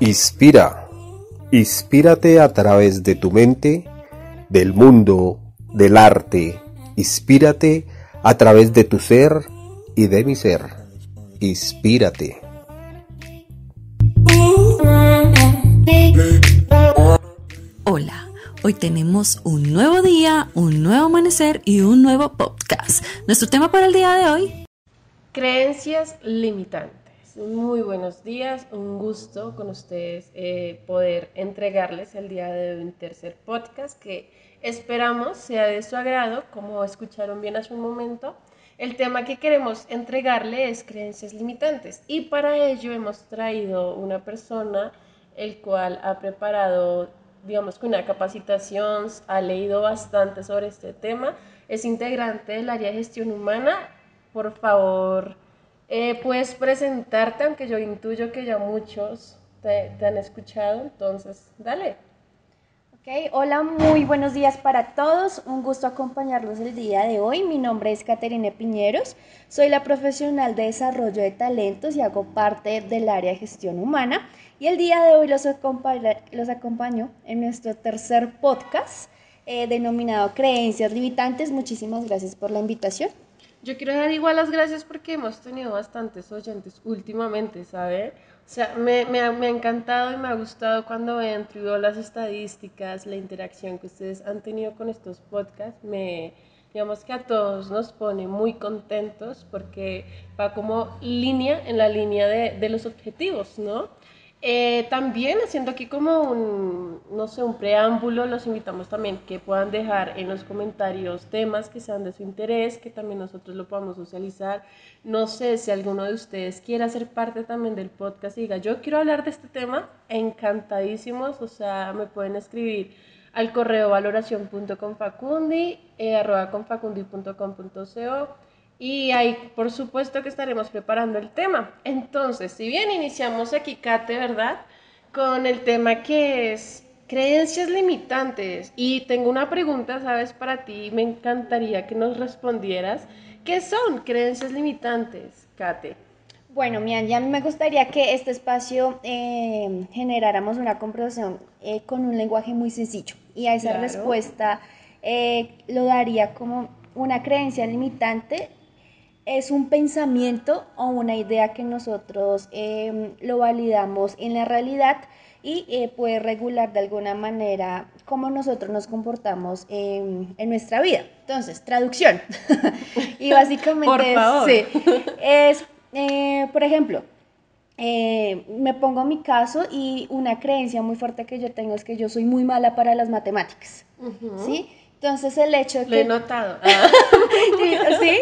Inspira. Inspírate a través de tu mente, del mundo, del arte. Inspírate a través de tu ser y de mi ser. Inspírate. Hola, hoy tenemos un nuevo día, un nuevo amanecer y un nuevo podcast. Nuestro tema para el día de hoy. Creencias limitantes. Muy buenos días, un gusto con ustedes eh, poder entregarles el día de un tercer podcast que esperamos sea de su agrado, como escucharon bien hace un momento. El tema que queremos entregarle es creencias limitantes y para ello hemos traído una persona el cual ha preparado, digamos, con una capacitación, ha leído bastante sobre este tema, es integrante del área de gestión humana. Por favor, eh, puedes presentarte, aunque yo intuyo que ya muchos te, han escuchado, entonces, dale. Ok, hola, muy buenos días para todos. Un gusto acompañarlos el día de hoy. Mi nombre es Caterine Piñeros. Soy la profesional de desarrollo de talentos y hago parte del área de gestión humana. Y el día de hoy los acompaño en nuestro tercer podcast eh, denominado Creencias Limitantes. Muchísimas gracias por la invitación. Yo quiero dar igual las gracias porque hemos tenido bastantes oyentes últimamente, ¿sabes? O sea, me, me, ha, me, ha, encantado y me ha gustado cuando he entrado las estadísticas, la interacción que ustedes han tenido con estos podcasts. Me, digamos que a todos nos pone muy contentos porque va como línea en la línea de, de los objetivos, ¿no? Eh, también haciendo aquí como un, no sé, un preámbulo, los invitamos también que puedan dejar en los comentarios temas que sean de su interés, que también nosotros lo podamos socializar. No sé si alguno de ustedes quiera ser parte también del podcast y diga, yo quiero hablar de este tema, encantadísimos, o sea, me pueden escribir al correo valoración.confacundi, eh, arroba confacundi.com.co y ahí, por supuesto, que estaremos preparando el tema. Entonces, si bien iniciamos aquí, Kate, ¿verdad? Con el tema que es creencias limitantes. Y tengo una pregunta, ¿sabes? Para ti, me encantaría que nos respondieras. ¿Qué son creencias limitantes, Kate? Bueno, Mian, ya me gustaría que este espacio eh, generáramos una conversación eh, con un lenguaje muy sencillo. Y a esa claro. respuesta eh, lo daría como una creencia limitante es un pensamiento o una idea que nosotros eh, lo validamos en la realidad y eh, puede regular de alguna manera cómo nosotros nos comportamos en, en nuestra vida. Entonces, traducción. y básicamente por favor. Es, sí, es eh, por ejemplo, me pongo mi caso y una creencia muy fuerte que yo tengo es que yo soy muy mala para las matemáticas. Uh -huh. ¿Sí? Entonces el hecho de Lo que... he notado. Ah. ¿Sí?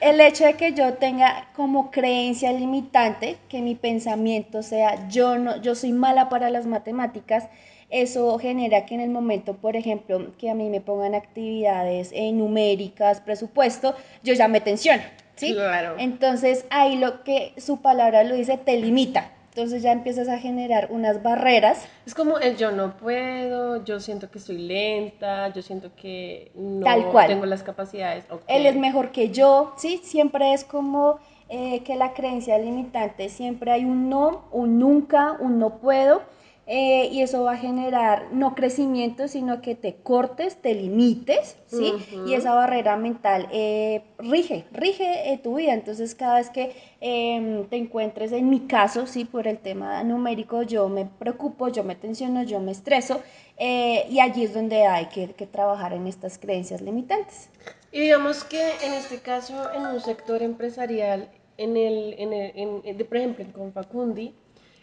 El hecho de que yo tenga como creencia limitante, que mi pensamiento sea yo, no, yo soy mala para las matemáticas, eso genera que en el momento, por ejemplo, que a mí me pongan actividades eh, numéricas, presupuesto, yo ya me tensiono. ¿sí? Claro. Entonces ahí lo que su palabra lo dice, te limita. Entonces ya empiezas a generar unas barreras. Es como el yo no puedo, yo siento que soy lenta, yo siento que no Tal cual. tengo las capacidades. Okay. Él es mejor que yo, ¿sí? Siempre es como eh, que la creencia limitante, siempre hay un no, un nunca, un no puedo. Eh, y eso va a generar no crecimiento, sino que te cortes, te limites, ¿sí? Uh -huh. Y esa barrera mental eh, rige, rige eh, tu vida. Entonces, cada vez que em, te encuentres, en mi caso, sí, por el tema numérico, yo me preocupo, yo me tensiono, yo me estreso, eh, y allí es donde hay que, que trabajar en estas creencias limitantes. Y digamos que en este caso, en un sector empresarial, en el, en el en, en, por ejemplo, en Confacundi,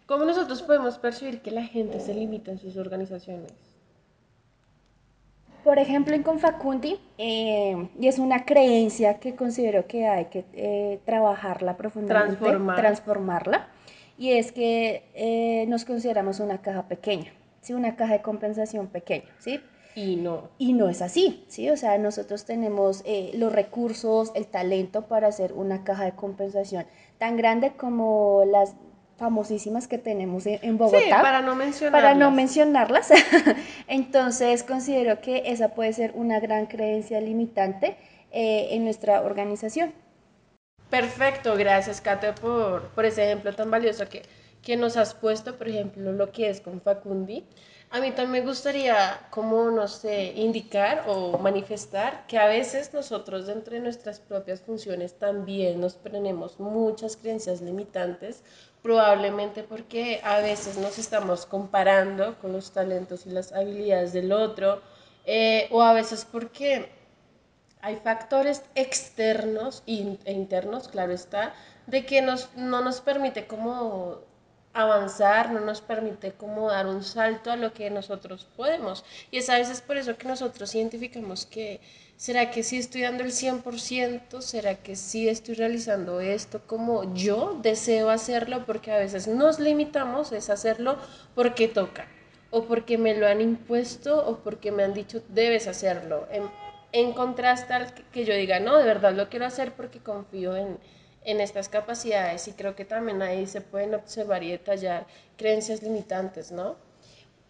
¿Cómo nosotros podemos percibir que la gente se limita en sus organizaciones? Por ejemplo, en Confacundi, eh, y es una creencia que considero que hay que eh, trabajarla profundamente, Transformar. transformarla, y es que eh, nos consideramos una caja pequeña, ¿sí? una caja de compensación pequeña, ¿sí? Y no. Y no es así, ¿sí? O sea, nosotros tenemos eh, los recursos, el talento para hacer una caja de compensación tan grande como las famosísimas que tenemos en Bogotá. Sí, para no mencionarlas. Para no mencionarlas. Entonces considero que esa puede ser una gran creencia limitante eh, en nuestra organización. Perfecto, gracias Kate por, por ese ejemplo tan valioso que, que nos has puesto, por ejemplo, lo que es con Facundi. A mí también me gustaría, como, no sé, indicar o manifestar que a veces nosotros dentro de nuestras propias funciones también nos ponemos muchas creencias limitantes, probablemente porque a veces nos estamos comparando con los talentos y las habilidades del otro, eh, o a veces porque hay factores externos e internos, claro está, de que nos, no nos permite como avanzar, no nos permite como dar un salto a lo que nosotros podemos. Y es a veces por eso que nosotros identificamos que, ¿será que sí estoy dando el 100%? ¿Será que sí estoy realizando esto como yo deseo hacerlo? Porque a veces nos limitamos es hacerlo porque toca, o porque me lo han impuesto, o porque me han dicho debes hacerlo en contraste al que yo diga, no, de verdad lo quiero hacer porque confío en, en estas capacidades y creo que también ahí se pueden observar y detallar creencias limitantes, ¿no?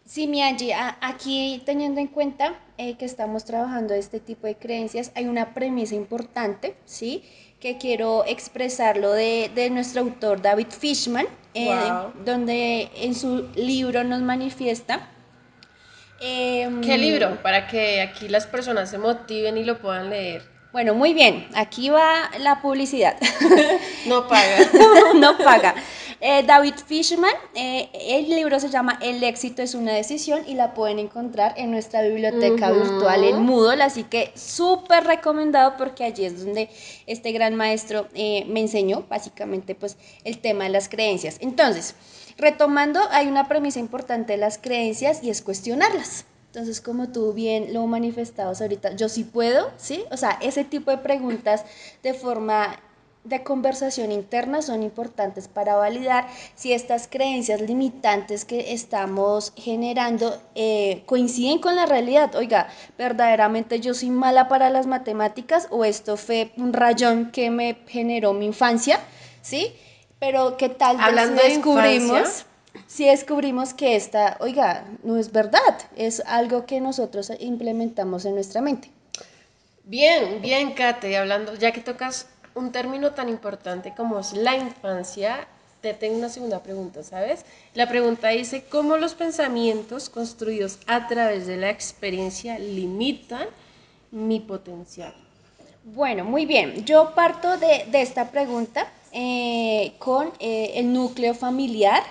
Sí, mi Angie, aquí teniendo en cuenta eh, que estamos trabajando este tipo de creencias, hay una premisa importante, ¿sí? Que quiero expresarlo de, de nuestro autor David Fishman, eh, donde en su libro nos manifiesta Em, ¿Qué libro? Para que aquí las personas se motiven y lo puedan leer. Bueno, muy bien. Aquí va la publicidad. No paga. no, paga. Eh, David Fishman, eh, el libro se llama El éxito es una decisión y la pueden encontrar en nuestra biblioteca virtual en Moodle, así que súper recomendado porque allí es donde este gran maestro eh, me enseñó básicamente pues el tema de las creencias. Entonces, Retomando, hay una premisa importante de las creencias y es cuestionarlas. Entonces, como tú bien lo manifestabas ahorita, yo sí puedo, ¿sí? O sea, ese tipo de preguntas de forma de conversación interna son importantes para validar si estas creencias limitantes que estamos generando eh, coinciden con la realidad. Oiga, verdaderamente yo soy mala para las matemáticas o esto fue un rayón que me generó mi infancia, ¿sí? Pero ¿qué tal Hablando descubrimos, si descubrimos que esta, oiga, no es verdad, es algo que nosotros implementamos en nuestra mente? Bien, bien, Kate, hablando, ya que tocas un término tan importante como es la infancia, te tengo una segunda pregunta, ¿sabes? La pregunta dice, ¿cómo los pensamientos construidos a través de la experiencia limitan mi potencial? Bueno, muy bien. Yo parto de, de esta pregunta eh, con eh, el núcleo familiar,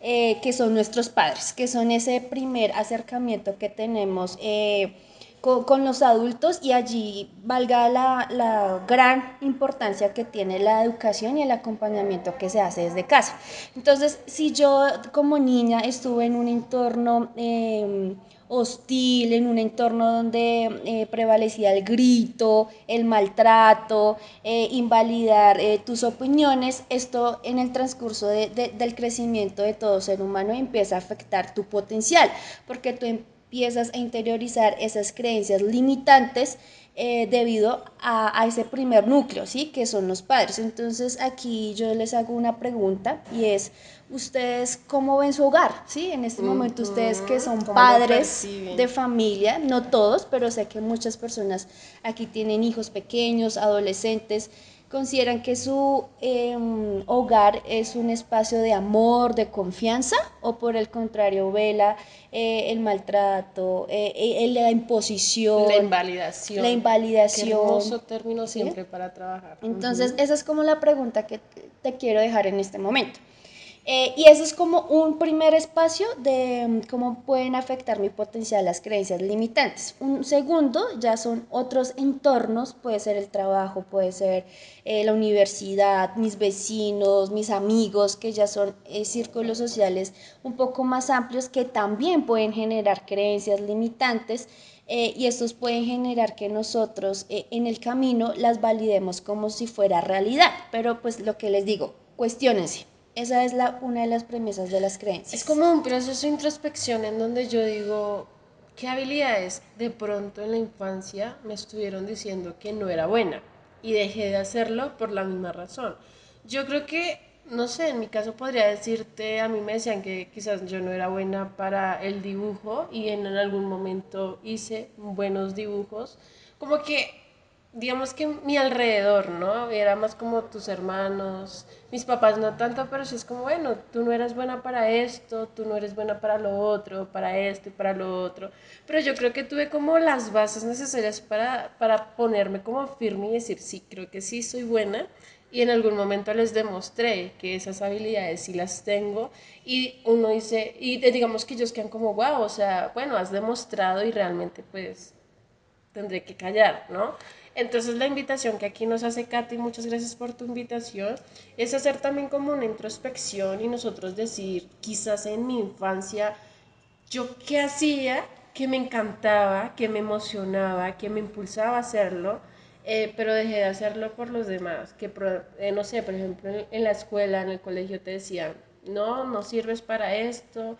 eh, que son nuestros padres, que son ese primer acercamiento que tenemos con, con, los adultos y allí valga la, la, gran importancia que tiene la educación y el acompañamiento que se hace desde casa. Entonces, si yo como niña estuve en un entorno em, hostil, en un entorno donde eh, prevalecía el grito, el maltrato, eh, invalidar eh, tus opiniones, esto en el transcurso del crecimiento de todo ser humano empieza a afectar tu potencial, porque tú empiezas a interiorizar esas creencias limitantes debido a, a, ese primer núcleo, ¿sí? Que son los padres. Entonces aquí yo les hago una pregunta y es, ustedes cómo ven su hogar, ¿sí? En este momento ustedes que son padres de familia, no todos, pero sé que muchas personas aquí tienen hijos pequeños, adolescentes, consideran que su em, hogar es un espacio de amor, de confianza, o por el contrario vela eh, el maltrato, eh, eh, la imposición, la invalidación. La invalidación. Qué hermoso término siempre para trabajar. Entonces, esa es como la pregunta que te quiero dejar en este momento. Eh, y eso es como un primer espacio de mm, cómo pueden afectar mi potencial las creencias limitantes. Un segundo ya son otros entornos, puede ser el trabajo, puede ser eh, la universidad, mis vecinos, mis amigos, que ya son eh, círculos sociales un poco más amplios que también pueden generar creencias limitantes. y estos pueden generar que nosotros en el camino las validemos como si fuera realidad. Pero pues lo que les digo, cuestionense esa es la, una de las premisas de las creencias. Es como un proceso de introspección en donde yo digo, ¿qué habilidades de pronto en la infancia me estuvieron diciendo que no era buena? Y dejé de hacerlo por la misma razón. Yo creo que, no sé, en mi caso podría decirte, a mí me decían que quizás yo no era buena para el dibujo y en algún momento hice buenos dibujos. Como que digamos que mi alrededor, ¿no? Era más como tus hermanos, mis papás no tanto, pero sí es como, bueno, tú no eres buena para esto, tú no eres buena para lo otro, para esto y para lo otro. Pero yo creo que tuve como las bases necesarias para, para ponerme como firme y decir, sí, creo que sí soy buena. Y en algún momento les demostré que esas habilidades sí las tengo. Y uno dice, y digamos que ellos quedan como, wow, o sea, bueno, has demostrado y realmente pues tendré que callar, ¿no? Entonces la invitación que aquí nos hace Katy, muchas gracias por tu invitación, es hacer también como una introspección y nosotros decir, quizás en mi infancia, yo qué hacía que me encantaba, que me emocionaba, que me impulsaba a hacerlo, eh, pero dejé de hacerlo por los demás, que eh, no sé, por ejemplo, en, la escuela, en el colegio te decían, no, no sirves para esto,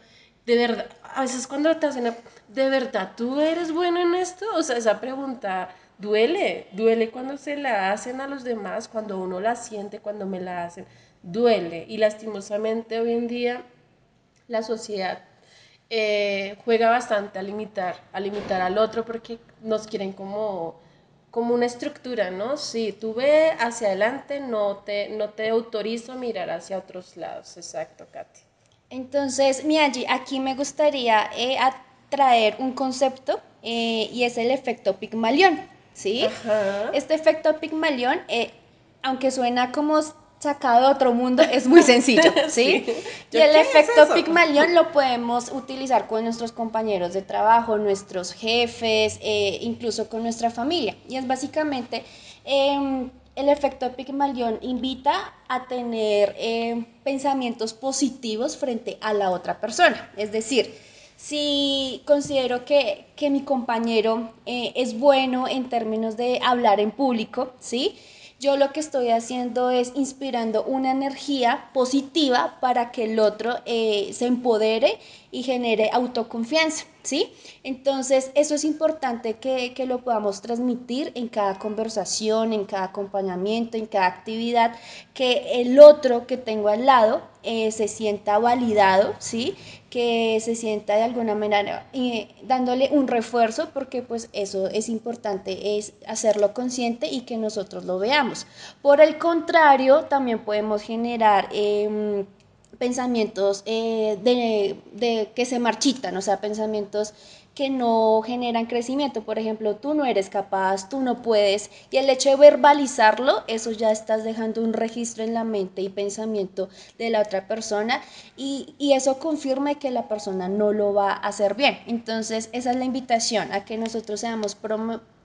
de verdad, a veces cuando te hacen, ¿de verdad tú eres bueno en esto? O sea, esa pregunta duele, duele cuando se la hacen a los demás, cuando uno la siente, cuando me la hacen, duele. Y lastimosamente hoy en día la sociedad eh, juega bastante a limitar, a limitar al otro porque nos quieren como, como una estructura, ¿no? Si tú ve hacia adelante, no te, no te autorizo a mirar hacia otros lados. Exacto, Katy. Entonces, Miyagi, aquí me gustaría eh, traer un concepto eh, y es el efecto Pigmalión. ¿Sí? Este efecto Pigmalión, eh, aunque suena como sacado de otro mundo, es muy sencillo, ¿sí? Y el efecto Pigmalión lo podemos utilizar con nuestros compañeros de trabajo, nuestros jefes, eh, incluso con nuestra familia. Y es básicamente... Em, el efecto Pigmalión invita a tener em, pensamientos positivos frente a la otra persona. Es decir, si considero que, mi compañero eh, es bueno en términos de hablar en público, ¿sí? Yo lo que estoy haciendo es inspirando una energía positiva para que el otro eh, se empodere y genere autoconfianza, ¿sí? Entonces, eso es importante que, que, lo podamos transmitir en cada conversación, en cada acompañamiento, en cada actividad, que el otro que tengo al lado eh, se sienta validado, ¿sí? que se sienta de alguna manera eh, dándole un refuerzo, porque pues eso es importante, es hacerlo consciente y que nosotros lo veamos. Por el contrario, también podemos generar... Em, pensamientos eh, de, de, que se marchitan, o sea, pensamientos que no generan crecimiento. Por ejemplo, tú no eres capaz, tú no puedes. Y el hecho de verbalizarlo, eso ya estás dejando un registro en la mente y pensamiento de la otra persona. Y, y eso confirma que la persona no lo va a hacer bien. Entonces, esa es la invitación a que nosotros seamos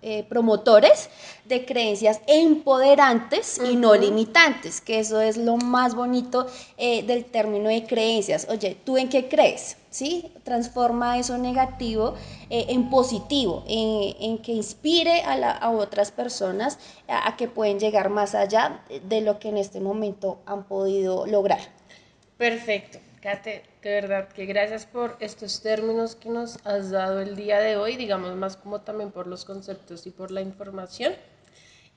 eh, promotores de creencias empoderantes y no limitantes, que eso es lo más bonito eh, del término de creencias. Oye, ¿tú en qué crees? ¿Sí? Transforma eso negativo eh, en positivo, en, que inspire a, otras personas a, que pueden llegar más allá de lo que en este momento han podido lograr. Perfecto. Kate, de verdad que gracias por estos términos que nos has dado el día de hoy, digamos más como también por los conceptos y por la información.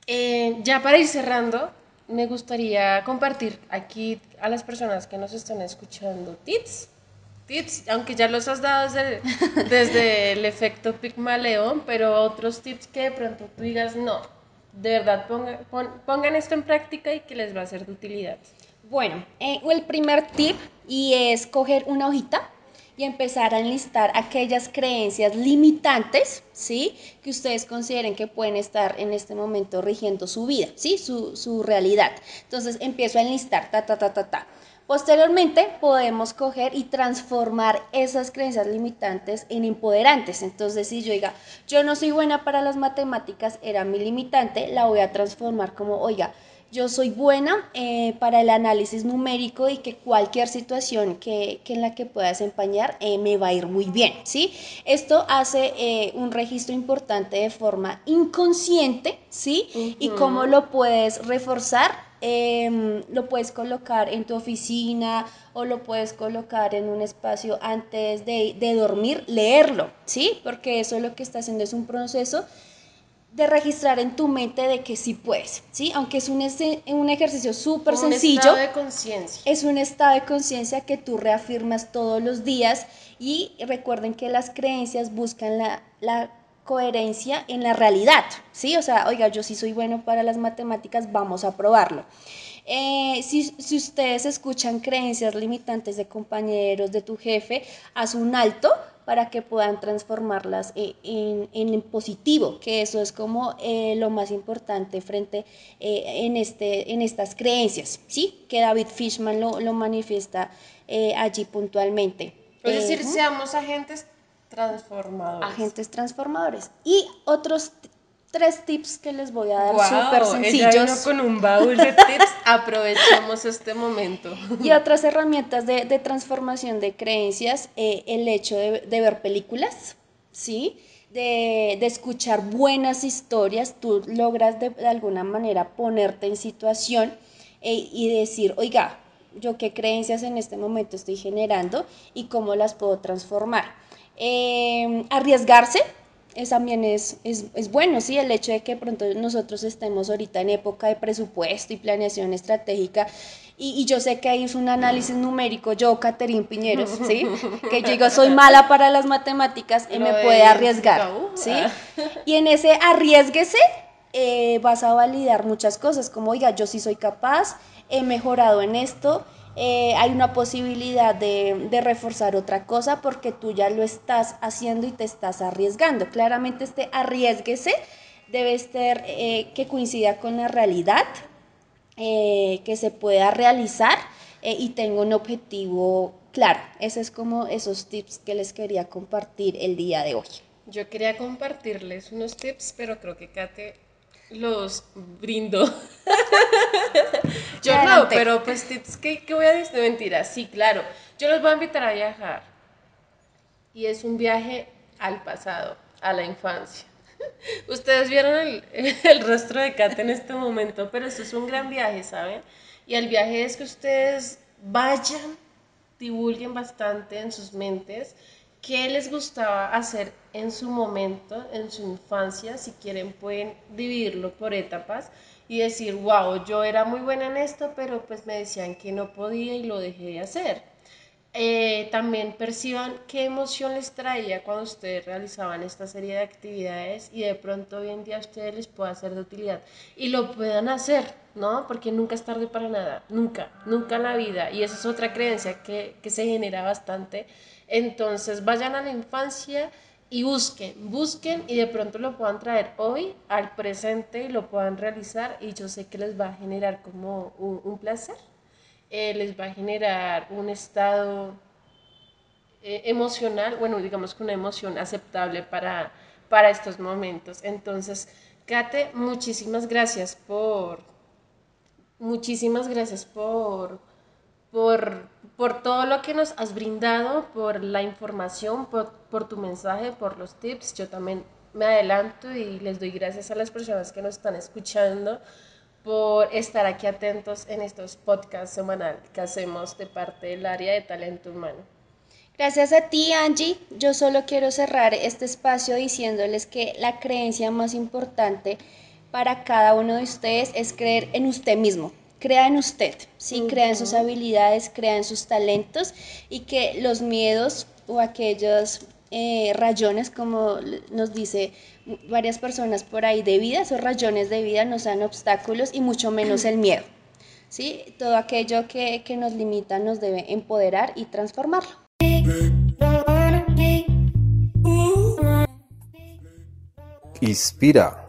Eh, ya para ir cerrando, me gustaría compartir aquí a las personas que nos están escuchando tips. Tips, aunque ya los has dado desde, desde el efecto Pigmaleón, pero otros tips que de pronto tú digas, no, de verdad pongan esto en práctica y que les va a ser de utilidad. Bueno, eh, el primer tip y es coger una hojita y empezar a enlistar aquellas creencias limitantes, ¿sí? Que ustedes consideren que pueden estar en este momento rigiendo su vida, ¿sí? Su, su realidad. Entonces empiezo a enlistar, ta, ta, ta, ta, ta. Posteriormente podemos coger y transformar esas creencias limitantes en empoderantes. Entonces si yo diga, yo no soy buena para las matemáticas, era mi limitante, la voy a transformar como, oiga, yo soy buena eh, para el análisis numérico y que cualquier situación que, en la que pueda desempeñar eh, me va a ir muy bien, ¿sí? Esto hace eh, un registro importante de forma inconsciente, ¿sí? Y cómo lo puedes reforzar, em, lo puedes colocar en tu oficina o lo puedes colocar en un espacio antes de, de dormir, leerlo, ¿sí? Porque eso lo que está haciendo es un proceso de registrar en tu mente de que sí puedes, ¿sí? Aunque es un, un ejercicio súper sencillo. Un estado de conciencia. Es un estado de conciencia que tú reafirmas todos los días y recuerden que las creencias buscan la, coherencia en la realidad, ¿sí? O sea, oiga, yo sí soy bueno para las matemáticas, vamos a probarlo. Eh, si, ustedes escuchan creencias limitantes de compañeros, de tu jefe, haz un alto para que puedan transformarlas e, en, en, positivo, que eso es como eh, lo más importante frente eh, en, este, en estas creencias, ¿sí? Que David Fishman lo, lo manifiesta allí puntualmente. Es decir, seamos agentes transformadores. Agentes transformadores. Y otros tres tips que les voy a dar súper sencillos. Ella vino con un baúl de tips, aprovechemos este momento. Y otras herramientas de, transformación de creencias, eh, el hecho de, ver películas, ¿sí? De, escuchar buenas historias, tú logras de, alguna manera ponerte en situación eh, y decir, oiga, yo qué creencias en este momento estoy generando y cómo las puedo transformar. Eh, arriesgarse, es, también es, es, bueno, sí, el hecho de que pronto nosotros estemos ahorita en época de presupuesto y planeación estratégica, y, yo sé que ahí es un análisis numérico, yo, Caterín Piñeros, ¿sí? Que yo digo, soy mala para las matemáticas y me puede arriesgar, ¿sí? Y en ese arriesguese eh, vas a validar muchas cosas, como, oiga, yo sí soy capaz, he mejorado en esto, eh, hay una posibilidad de, reforzar otra cosa porque tú ya lo estás haciendo y te estás arriesgando. Claramente este arriesguese debe ser eh, que coincida con la realidad, eh, que se pueda realizar y tenga un objetivo claro. Esos es como esos tips que les quería compartir el día de hoy. Yo quería compartirles unos tips, pero creo que Kate los brindo. Yo no, pero pues ¿qué, voy a decir? Mentira, sí, claro. Yo los voy a invitar a viajar. Y es un viaje al pasado, a la infancia. Ustedes vieron el, el rostro de Kate en este momento, pero esto es un gran viaje, ¿saben? Y el viaje es que ustedes vayan, divulguen bastante en sus mentes qué les gustaba hacer en su momento, en su infancia, si quieren pueden dividirlo por etapas y decir, wow, yo era muy buena en esto, pero pues me decían que no podía y lo dejé de hacer. Eh, también perciban qué emoción les traía cuando ustedes realizaban esta serie de actividades y de pronto hoy en día a ustedes les pueda ser de utilidad y lo puedan hacer, ¿no? Porque nunca es tarde para nada, nunca, nunca en la vida. Y esa es otra creencia que, que se genera bastante. Entonces vayan a la infancia y busquen, busquen y de pronto lo puedan traer hoy al presente y lo puedan realizar y yo sé que les va a generar como un, placer, eh, les va a generar un estado eh, emocional, bueno, digamos que una emoción aceptable para, para estos momentos. Entonces, Kate, muchísimas gracias por, muchísimas gracias por, por por todo lo que nos has brindado, por la información, por, tu mensaje, por los tips. Yo también me adelanto y les doy gracias a las personas que nos están escuchando por estar aquí atentos en estos podcasts semanales que hacemos de parte del área de talento humano. Gracias a ti, Angie. Yo solo quiero cerrar este espacio diciéndoles que la creencia más importante para cada uno de ustedes es creer en usted mismo crea en usted, ¿sí? crea en sus habilidades, crea en sus talentos y que los miedos o aquellos eh, rayones, como nos dice varias personas por ahí de vida, esos rayones de vida no sean obstáculos y mucho menos el miedo. ¿sí? Todo aquello que, que nos limita nos debe empoderar y transformarlo. Inspira